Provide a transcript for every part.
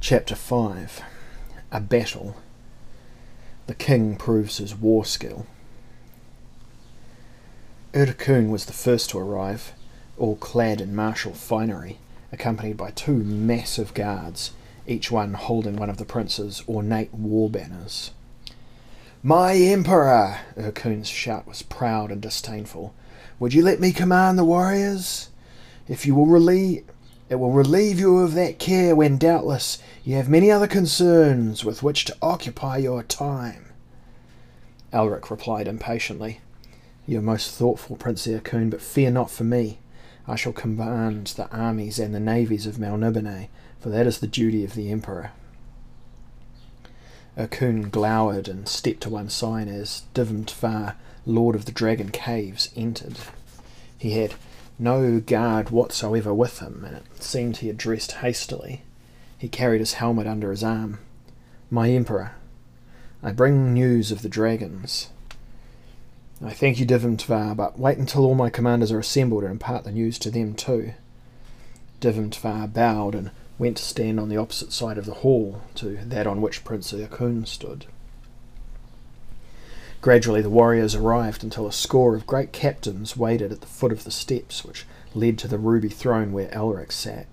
Chapter 5 A Battle. The King proves his war skill. Yyrkoon was the first to arrive, all clad in martial finery, accompanied by two massive guards, each one holding one of the prince's ornate war banners. My Emperor! Yyrkoon's shout was proud and disdainful. Would you let me command the warriors? If you will relieve it will relieve you of that care when doubtless you have many other concerns with which to occupy your time. Elric replied impatiently. You are most thoughtful, Prince Yyrkoon, but fear not for me. I shall command the armies and the navies of Melniboné, for that is the duty of the Emperor. Yyrkoon glowered and stepped to one side as Dyvim Tvar, Lord of the Dragon Caves, entered. He had no guard whatsoever with him, and it seemed he had dressed hastily. He carried his helmet under his arm. My Emperor, I bring news of the dragons. I thank you, Dyvim Tvar, but wait until all my commanders are assembled and impart the news to them too. Dyvim Tvar bowed and went to stand on the opposite side of the hall to that on which Prince Yyrkoon stood. Gradually the warriors arrived until a score of great captains waited at the foot of the steps which led to the ruby throne where Elric sat.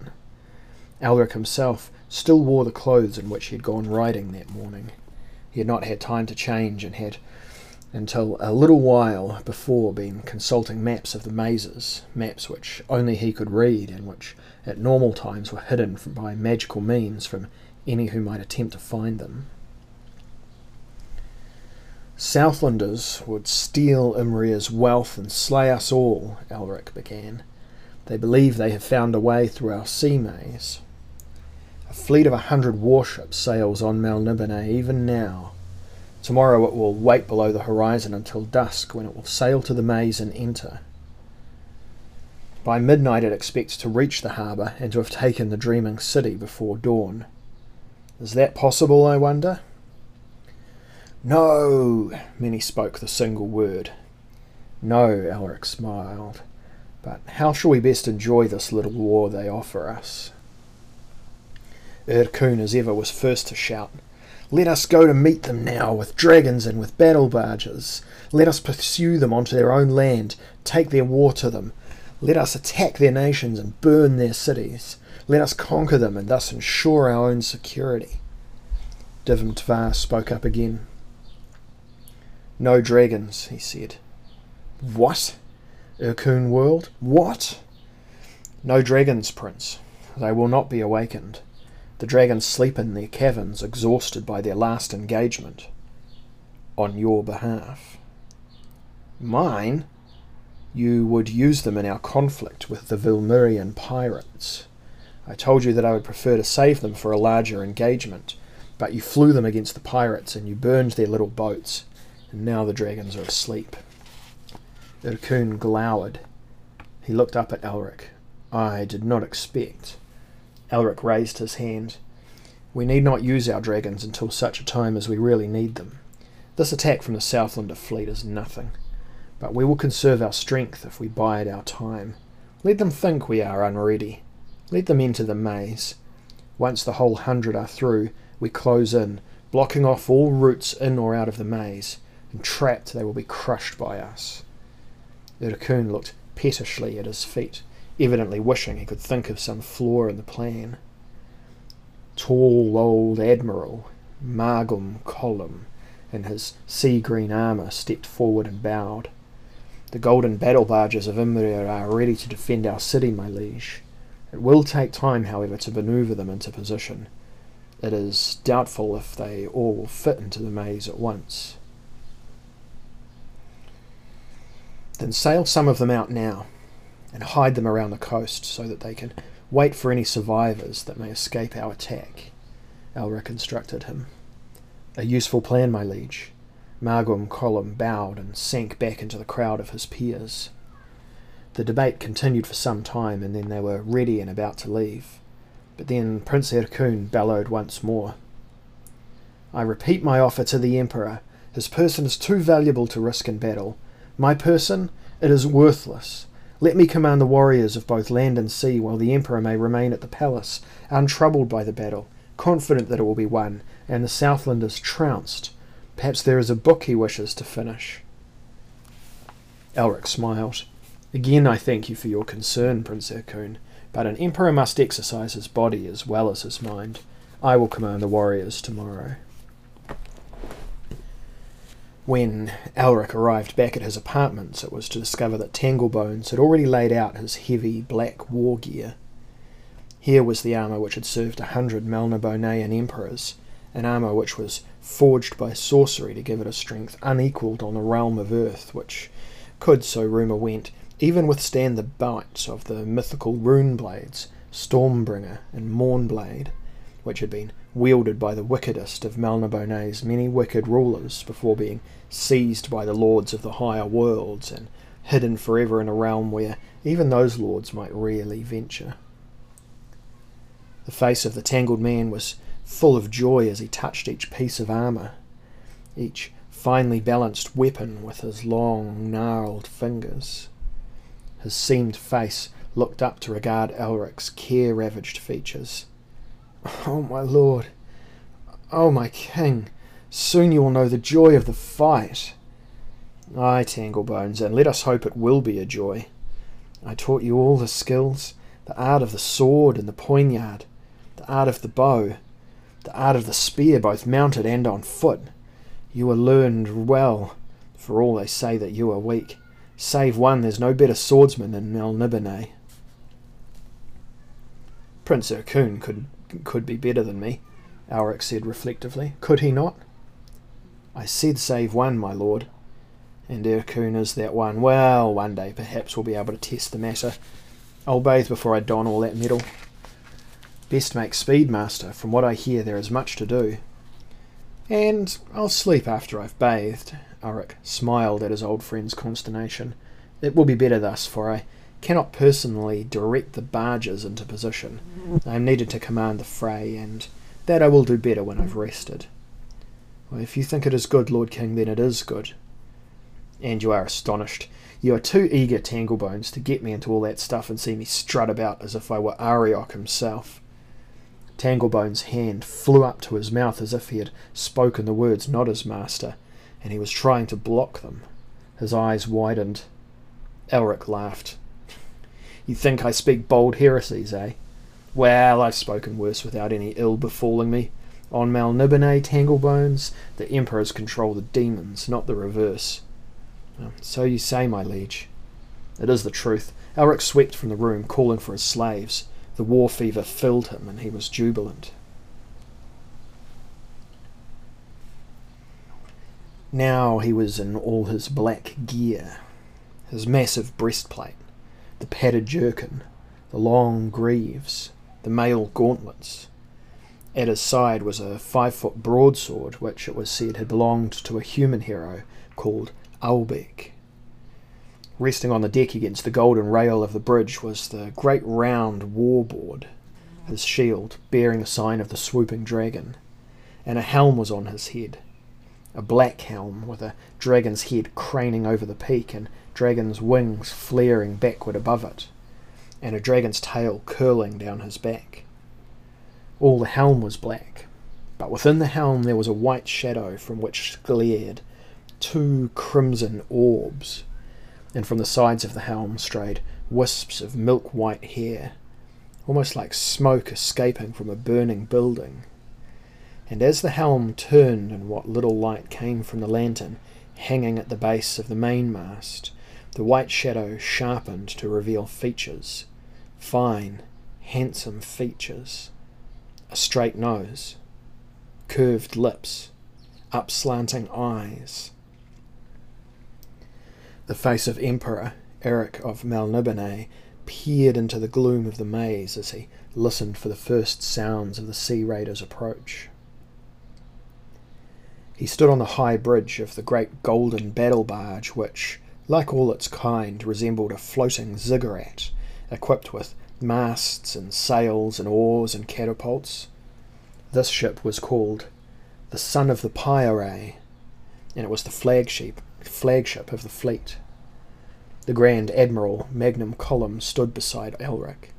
Elric himself still wore the clothes in which he had gone riding that morning. He had not had time to change and had until a little while before been consulting maps of the mazes, maps which only he could read and which at normal times were hidden by magical means from any who might attempt to find them. Southlanders would steal Imrryr's wealth and slay us all, Elric began. They believe they have found a way through our sea maze. A fleet of a hundred warships sails on Melniboné even now. Tomorrow it will wait below the horizon until dusk, when it will sail to the maze and enter. By midnight it expects to reach the harbour and to have taken the dreaming city before dawn. Is that possible, I wonder? No! Many spoke the single word. No, Elric smiled. But how shall we best enjoy this little war they offer us? Yyrkoon, as ever, was first to shout. Let us go to meet them now, with dragons and with battle barges. Let us pursue them onto their own land, take their war to them. Let us attack their nations and burn their cities. Let us conquer them and thus ensure our own security. Dyvim Tvar spoke up again. No dragons, he said. What? Yyrkoon world? What? No dragons, Prince. They will not be awakened. The dragons sleep in their caverns, exhausted by their last engagement. On your behalf. Mine? You would use them in our conflict with the Vilmirian pirates. I told you that I would prefer to save them for a larger engagement, but you flew them against the pirates and you burned their little boats now the dragons are asleep. Yyrkoon glowered. He looked up at Elric. I did not expect. Elric raised his hand. We need not use our dragons until such a time as we really need them. This attack from the Southlander fleet is nothing, but we will conserve our strength if we bide our time. Let them think we are unready. Let them enter the maze. Once the whole hundred are through, we close in, blocking off all routes in or out of the maze and trapped they will be crushed by us. The Yyrkoon looked pettishly at his feet, evidently wishing he could think of some flaw in the plan. Tall old Admiral Magum Colim, in his sea green armour, stepped forward and bowed. The golden battle barges of Imrryr are ready to defend our city, my liege. It will take time, however, to manoeuvre them into position. It is doubtful if they all will fit into the maze at once. Then sail some of them out now and hide them around the coast so that they can wait for any survivors that may escape our attack. Elric instructed him. A useful plan, my liege. Magum Colim bowed and sank back into the crowd of his peers. The debate continued for some time, and then they were ready and about to leave. But then Prince Yyrkoon bellowed once more. I repeat my offer to the Emperor. His person is too valuable to risk in battle. My person, it is worthless. Let me command the warriors of both land and sea, while the Emperor may remain at the palace, untroubled by the battle, confident that it will be won, and the Southlanders trounced. Perhaps there is a book he wishes to finish. Elric smiled. Again, I thank you for your concern, Prince Yyrkoon, but an emperor must exercise his body as well as his mind. I will command the warriors tomorrow. When Elric arrived back at his apartments, it was to discover that Tanglebones had already laid out his heavy black war gear. Here was the armour which had served a hundred Melnibonéan emperors, an armour which was forged by sorcery to give it a strength unequalled on the realm of earth, which could, so rumour went, even withstand the bites of the mythical rune blades, Stormbringer and Mournblade, which had been wielded by the wickedest of Melniboné's many wicked rulers before being seized by the lords of the higher worlds and hidden forever in a realm where even those lords might rarely venture. The face of the tangled man was full of joy as he touched each piece of armour, each finely balanced weapon with his long, gnarled fingers. His seamed face looked up to regard Elric's care ravaged features. Oh, my lord! Oh, my king! Soon you will know the joy of the fight. Ay, Tanglebones, and let us hope it will be a joy. I taught you all the skills, the art of the sword and the poignard, the art of the bow, the art of the spear, both mounted and on foot. You are learned well, for all they say that you are weak. Save one, there's no better swordsman than Melniboné. Prince Yyrkoon could could be better than me, Elric said reflectively. Could he not? I said save one, my lord. And Yyrkoon is that one. Well, one day perhaps we'll be able to test the matter. I'll bathe before I don all that metal. Best make speed, master. From what I hear, there is much to do. And I'll sleep after I've bathed. Elric smiled at his old friend's consternation. It will be better thus, for I cannot personally direct the barges into position. Mm-hmm. I am needed to command the fray, and that I will do better when I've rested. Well, if you think it is good, Lord King, then it is good. And you are astonished. You are too eager, Tanglebones, to get me into all that stuff and see me strut about as if I were Arioch himself. Tanglebones' hand flew up to his mouth as if he had spoken the words, not his master, and he was trying to block them. His eyes widened. Elric laughed. You think I speak bold heresies, eh? Well, I've spoken worse without any ill befalling me. On Melniboné Tanglebones, the emperors control the demons, not the reverse. So you say, my liege. It is the truth. Elric swept from the room, calling for his slaves. The war fever filled him, and he was jubilant. Now he was in all his black gear, his massive breastplate, the padded jerkin, the long greaves, the mail gauntlets. At his side was a five foot broadsword, which it was said had belonged to a human hero called Aubec. Resting on the deck against the golden rail of the bridge was the great round warboard, his shield bearing the sign of the swooping dragon, and a helm was on his head, a black helm with a dragon's head craning over the peak and dragon's wings flaring backward above it, and a dragon's tail curling down his back. All the helm was black, but within the helm there was a white shadow from which glared two crimson orbs and from the sides of the helm strayed wisps of milk white hair, almost like smoke escaping from a burning building. And as the helm turned and what little light came from the lantern hanging at the base of the mainmast, the white shadow sharpened to reveal features, fine, handsome features, a straight nose, curved lips, upslanting eyes, the face of Emperor Elric of Melniboné peered into the gloom of the maze as he listened for the first sounds of the sea raiders' approach. He stood on the high bridge of the great golden battle barge, which, like all its kind, resembled a floating ziggurat, equipped with masts and sails and oars and catapults. This ship was called the Son of the Pyre, and it was the flagship flagship of the fleet. The Grand Admiral Magum Colim stood beside Elric.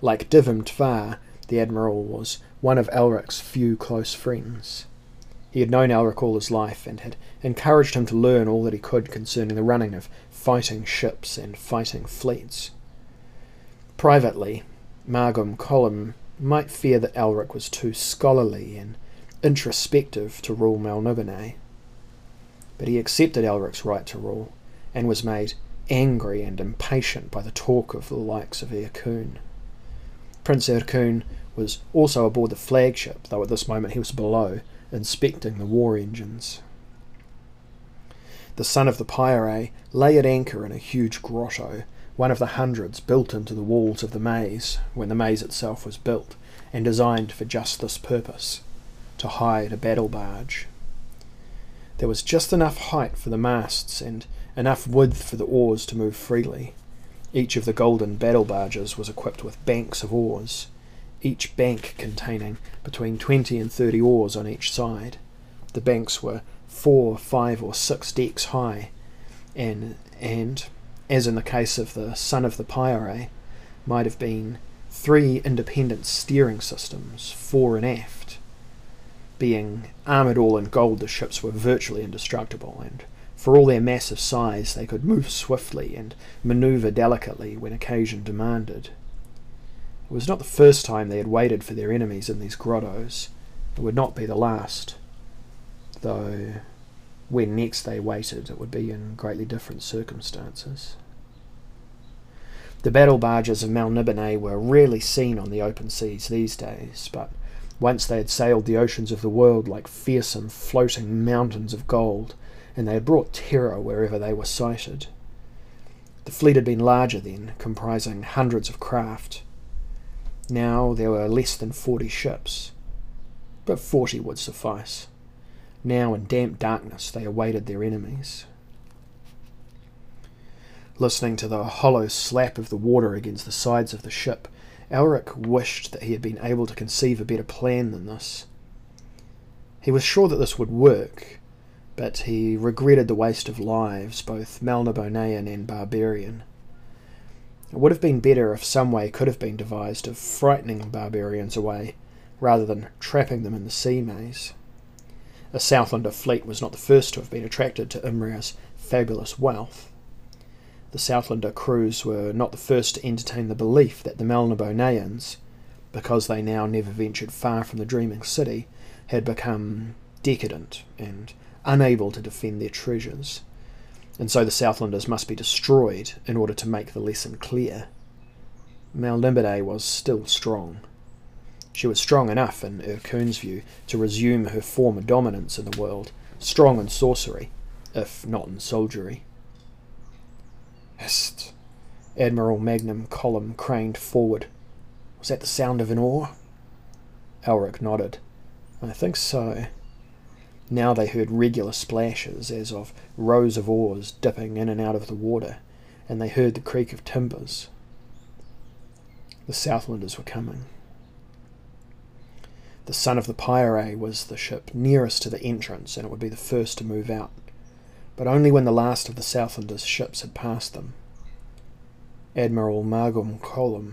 Like Dyvim Tvar, the Admiral was one of Elric's few close friends. He had known Elric all his life and had encouraged him to learn all that he could concerning the running of fighting ships and fighting fleets. Privately, Magum Colim might fear that Elric was too scholarly and introspective to rule Melniboné. But he accepted Elric's right to rule, and was made angry and impatient by the talk of the likes of Yyrkoon. Prince Yyrkoon was also aboard the flagship, though at this moment he was below, inspecting the war engines. The son of the Pyre lay at anchor in a huge grotto, one of the hundreds built into the walls of the maze when the maze itself was built, and designed for just this purpose to hide a battle barge. There was just enough height for the masts and enough width for the oars to move freely. Each of the golden battle barges was equipped with banks of oars, each bank containing between 20 and 30 oars on each side. The banks were four, five, or six decks high, and, and as in the case of the Son of the Pyre, might have been three independent steering systems, fore and aft. Being armoured all in gold, the ships were virtually indestructible, and for all their massive size, they could move swiftly and manoeuvre delicately when occasion demanded. It was not the first time they had waited for their enemies in these grottos. It would not be the last, though when next they waited, it would be in greatly different circumstances. The battle barges of Melniboné were rarely seen on the open seas these days, but once they had sailed the oceans of the world like fearsome floating mountains of gold, and they had brought terror wherever they were sighted. The fleet had been larger then, comprising hundreds of craft. Now there were less than forty ships, but forty would suffice. Now in damp darkness they awaited their enemies. Listening to the hollow slap of the water against the sides of the ship, Elric wished that he had been able to conceive a better plan than this. He was sure that this would work, but he regretted the waste of lives, both Melnibonéan and barbarian. It would have been better if some way could have been devised of frightening the barbarians away, rather than trapping them in the sea maze. A Southlander fleet was not the first to have been attracted to Imrryr's fabulous wealth. The Southlander crews were not the first to entertain the belief that the Melnibonéans, because they now never ventured far from the dreaming city, had become decadent and unable to defend their treasures, and so the Southlanders must be destroyed in order to make the lesson clear. Melniboné was still strong. She was strong enough, in Yyrkoon's view, to resume her former dominance in the world, strong in sorcery, if not in soldiery. Hist! Admiral Magum Colim craned forward. Was that the sound of an oar? Elric nodded. I think so. Now they heard regular splashes, as of rows of oars dipping in and out of the water, and they heard the creak of timbers. The Southlanders were coming. The Son of the Pyre was the ship nearest to the entrance, and it would be the first to move out, but only when the last of the Southlanders' ships had passed them. Admiral Magum Colim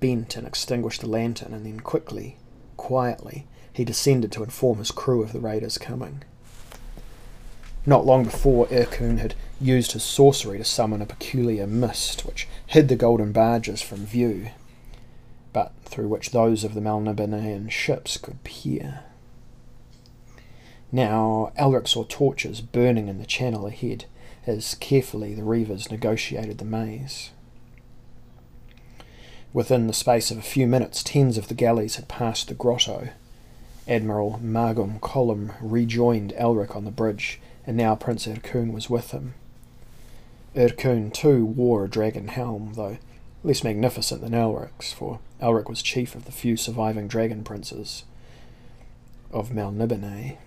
bent and extinguished the lantern, and then quickly, quietly, he descended to inform his crew of the raiders' coming. Not long before, Yyrkoon had used his sorcery to summon a peculiar mist which hid the golden barges from view, but through which those of the Melnibonéan ships could peer. Now Elric saw torches burning in the channel ahead, as carefully the reivers negotiated the maze. Within the space of a few minutes, tens of the galleys had passed the grotto, Admiral Magum Colim rejoined Elric on the bridge, and now Prince Yyrkoon was with him. Yyrkoon, too, wore a dragon helm, though less magnificent than Elric's, for Elric was chief of the few surviving dragon princes of Melniboné.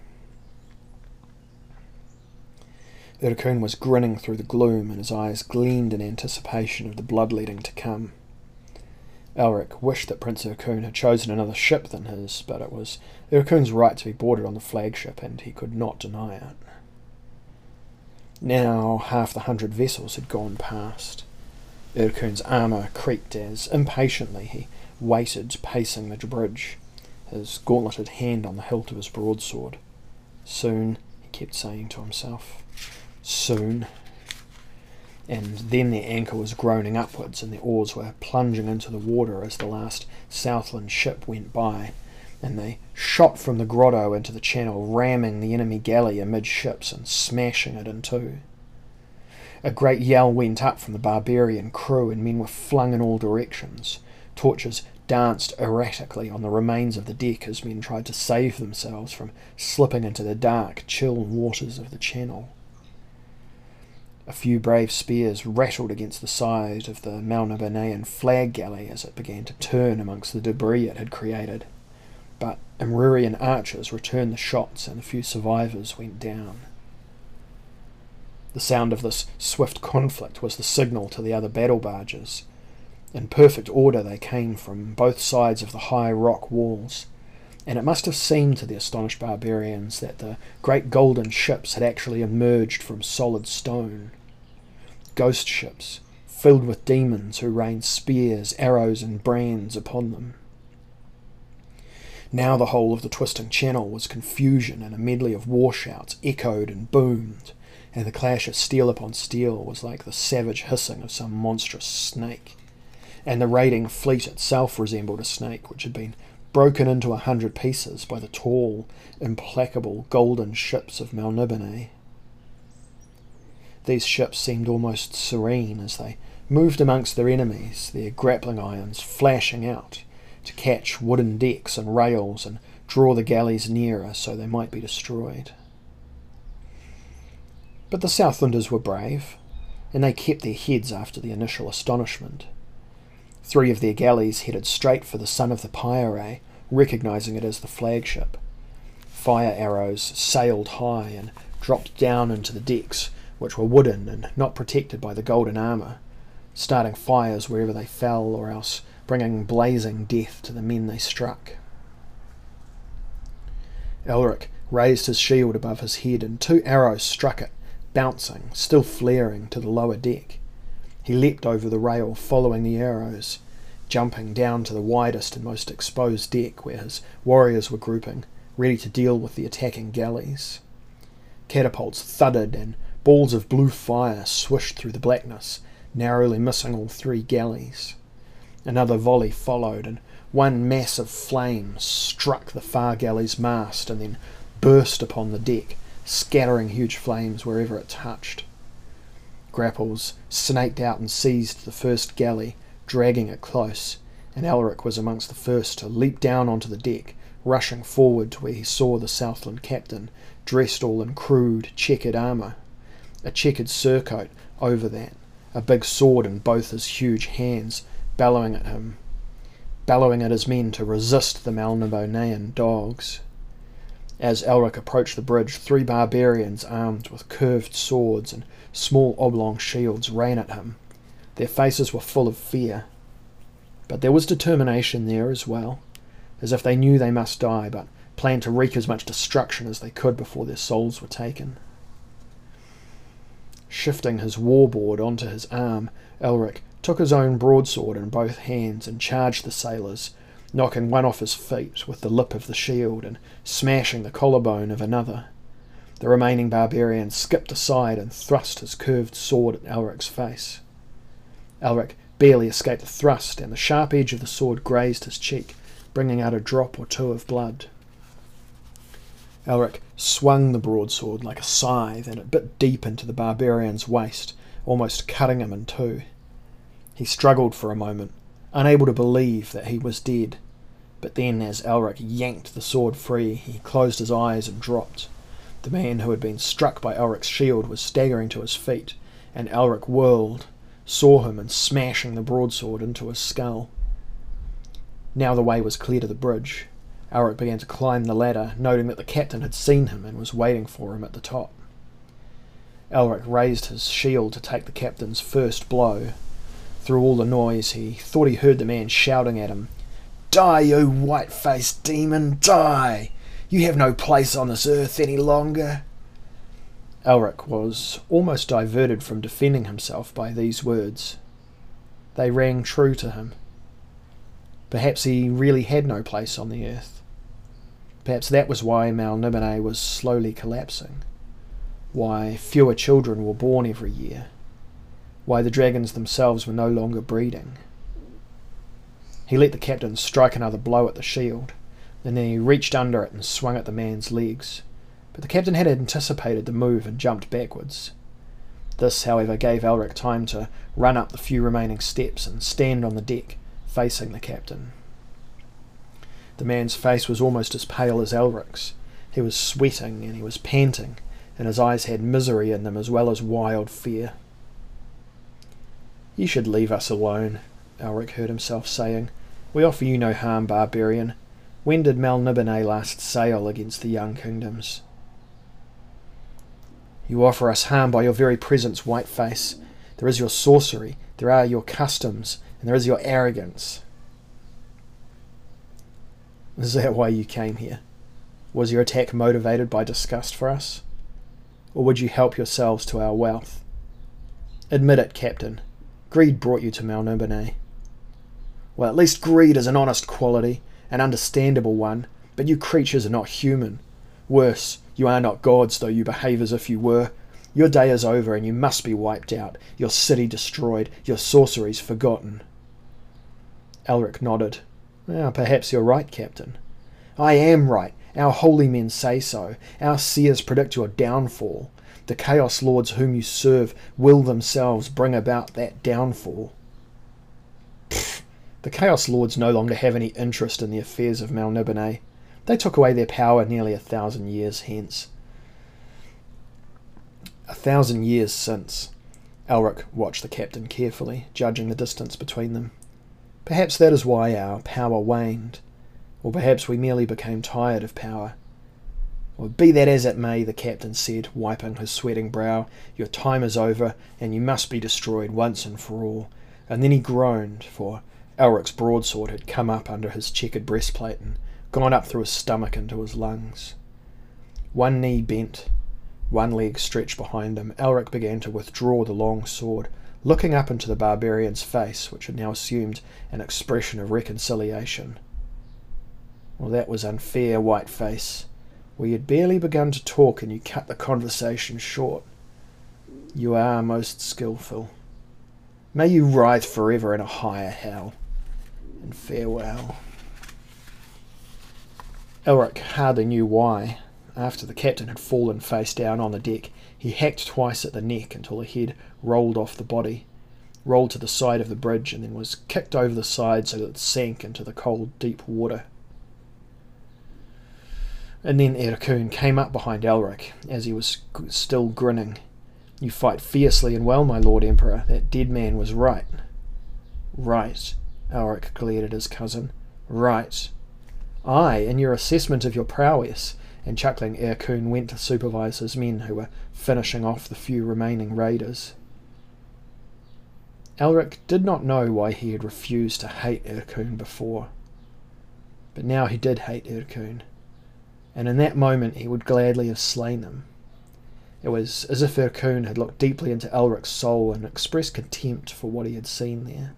Yyrkoon was grinning through the gloom, and his eyes gleamed in anticipation of the bloodletting to come. Elric wished that Prince Yyrkoon had chosen another ship than his, but it was Yyrkoon's right to be boarded on the flagship, and he could not deny it. Now half the hundred vessels had gone past. Yyrkoon's armour creaked as, impatiently, he waited, pacing the bridge. his gauntleted hand on the hilt of his broadsword. Soon, he kept saying to himself. Soon. And then their anchor was groaning upwards, and the oars were plunging into the water as the last Southland ship went by, and they shot from the grotto into the channel, ramming the enemy galley amidships and smashing it in two. A great yell went up from the barbarian crew, and men were flung in all directions. Torches danced erratically on the remains of the deck as men tried to save themselves from slipping into the dark, chill waters of the channel. A few brave spears rattled against the side of the Melnibonéan flag galley as it began to turn amongst the debris it had created. But Imrryrian archers returned the shots, and a few survivors went down. The sound of this swift conflict was the signal to the other battle barges. In perfect order they came from both sides of the high rock walls, and it must have seemed to the astonished barbarians that the great golden ships had actually emerged from solid stone. Ghost ships, filled with demons who rained spears, arrows, and brands upon them. Now the whole of the twisting channel was confusion, and a medley of war shouts echoed and boomed, and the clash of steel upon steel was like the savage hissing of some monstrous snake and the raiding fleet itself resembled a snake which had been broken into a hundred pieces by the tall, implacable golden ships of Melniboné. These ships seemed almost serene as they moved amongst their enemies, their grappling irons flashing out to catch wooden decks and rails and draw the galleys nearer so they might be destroyed. But the Southlanders were brave, and they kept their heads after the initial astonishment. Three of their galleys headed straight for the Son of the Pyre, recognizing it as the flagship. Fire arrows sailed high and dropped down into the decks, which were wooden and not protected by the golden armour, starting fires wherever they fell or else bringing blazing death to the men they struck. Elric raised his shield above his head, and two arrows struck it, bouncing, still flaring, to the lower deck. He leapt over the rail, following the arrows, jumping down to the widest and most exposed deck where his warriors were grouping, ready to deal with the attacking galleys. Catapults thudded and balls of blue fire swished through the blackness, narrowly missing all three galleys. Another volley followed, and one mass of flame struck the far galley's mast and then burst upon the deck, scattering huge flames wherever it touched. Grapples snaked out and seized the first galley, dragging it close, and Elric was amongst the first to leap down onto the deck, rushing forward to where he saw the Southland captain, dressed all in crude, checkered armour. A checkered surcoat over that, a big sword in both his huge hands, bellowing at him, bellowing at his men to resist the Melnibonéan dogs. As Elric approached the bridge, three barbarians armed with curved swords and small oblong shields ran at him. Their faces were full of fear, but there was determination there as well, as if they knew they must die, but planned to wreak as much destruction as they could before their souls were taken. Shifting his warboard onto his arm, Elric took his own broadsword in both hands and charged the sailors, knocking one off his feet with the lip of the shield and smashing the collarbone of another. The remaining barbarian skipped aside and thrust his curved sword at Elric's face. Elric barely escaped the thrust, and the sharp edge of the sword grazed his cheek, bringing out a drop or two of blood. Elric swung the broadsword like a scythe, and it bit deep into the barbarian's waist, almost cutting him in two. He struggled for a moment, unable to believe that he was dead. But then, as Elric yanked the sword free, he closed his eyes and dropped. The man who had been struck by Elric's shield was staggering to his feet, and Elric whirled, saw him, and smashing the broadsword into his skull. Now the way was clear to the bridge. Elric began to climb the ladder, noting that the captain had seen him and was waiting for him at the top. Elric raised his shield to take the captain's first blow, through all the noise, he thought he heard the man shouting at him, Die, you white faced demon, die! You have no place on this earth any longer. Elric was almost diverted from defending himself by these words. They rang true to him. Perhaps he really had no place on the earth. Perhaps that was why Melniboné was slowly collapsing, why fewer children were born every year, why the dragons themselves were no longer breeding. He let the captain strike another blow at the shield, and then he reached under it and swung at the man's legs. But the captain had anticipated the move and jumped backwards. This, however, gave Elric time to run up the few remaining steps and stand on the deck, facing the captain. The man's face was almost as pale as Elric's. He was sweating and he was panting, and his eyes had misery in them as well as wild fear. You should leave us alone, Elric heard himself saying. We offer you no harm, barbarian. When did Melniboné last sail against the young kingdoms? You offer us harm by your very presence, Whiteface. There is your sorcery, there are your customs, and there is your arrogance. Is that why you came here? Was your attack motivated by disgust for us? Or would you help yourselves to our wealth? Admit it, Captain. Greed brought you to Melniboné. Well, at least greed is an honest quality, an understandable one, but you creatures are not human. Worse, you are not gods, though you behave as if you were. Your day is over, and you must be wiped out, your city destroyed, your sorceries forgotten. Elric nodded. Perhaps you're right, Captain. I am right. Our holy men say so. Our seers predict your downfall. The Chaos Lords whom you serve will themselves bring about that downfall. The Chaos Lords no longer have any interest in the affairs of Melniboné. They took away their power nearly a thousand years hence. A thousand years since. Elric watched the captain carefully, judging the distance between them. Perhaps that is why our power waned, or perhaps we merely became tired of power. Well, be that as it may, the captain said, wiping his sweating brow, your time is over, and you must be destroyed once and for all. And then he groaned, for Elric's broadsword had come up under his checkered breastplate and gone up through his stomach into his lungs. One knee bent, one leg stretched behind him, Elric began to withdraw the long sword, looking up into the barbarian's face, which had now assumed an expression of reconciliation. Well, that was unfair, white face. We had barely begun to talk, and you cut the conversation short. You are most skilful. May you writhe forever in a higher hell. And farewell. Elric hardly knew why. After the captain had fallen face down on the deck, he hacked twice at the neck until the head rolled off the body, rolled to the side of the bridge, and then was kicked over the side so that it sank into the cold, deep water. And then Yyrkoon came up behind Elric, as he was still grinning. You fight fiercely and well, my lord emperor. That dead man was right. Right, Elric glared at his cousin. Right. Aye, in your assessment of your prowess, and chuckling Yyrkoon went to supervise his men who were finishing off the few remaining raiders. Elric did not know why he had refused to hate Yyrkoon before, but now he did hate Yyrkoon, and in that moment he would gladly have slain him. It was as if Yyrkoon had looked deeply into Elric's soul and expressed contempt for what he had seen there.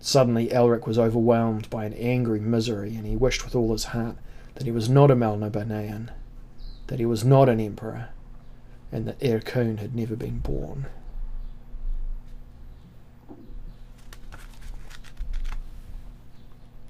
Suddenly Elric was overwhelmed by an angry misery, and he wished with all his heart that he was not a Melnibonéan, that he was not an emperor, and that Yyrkoon had never been born.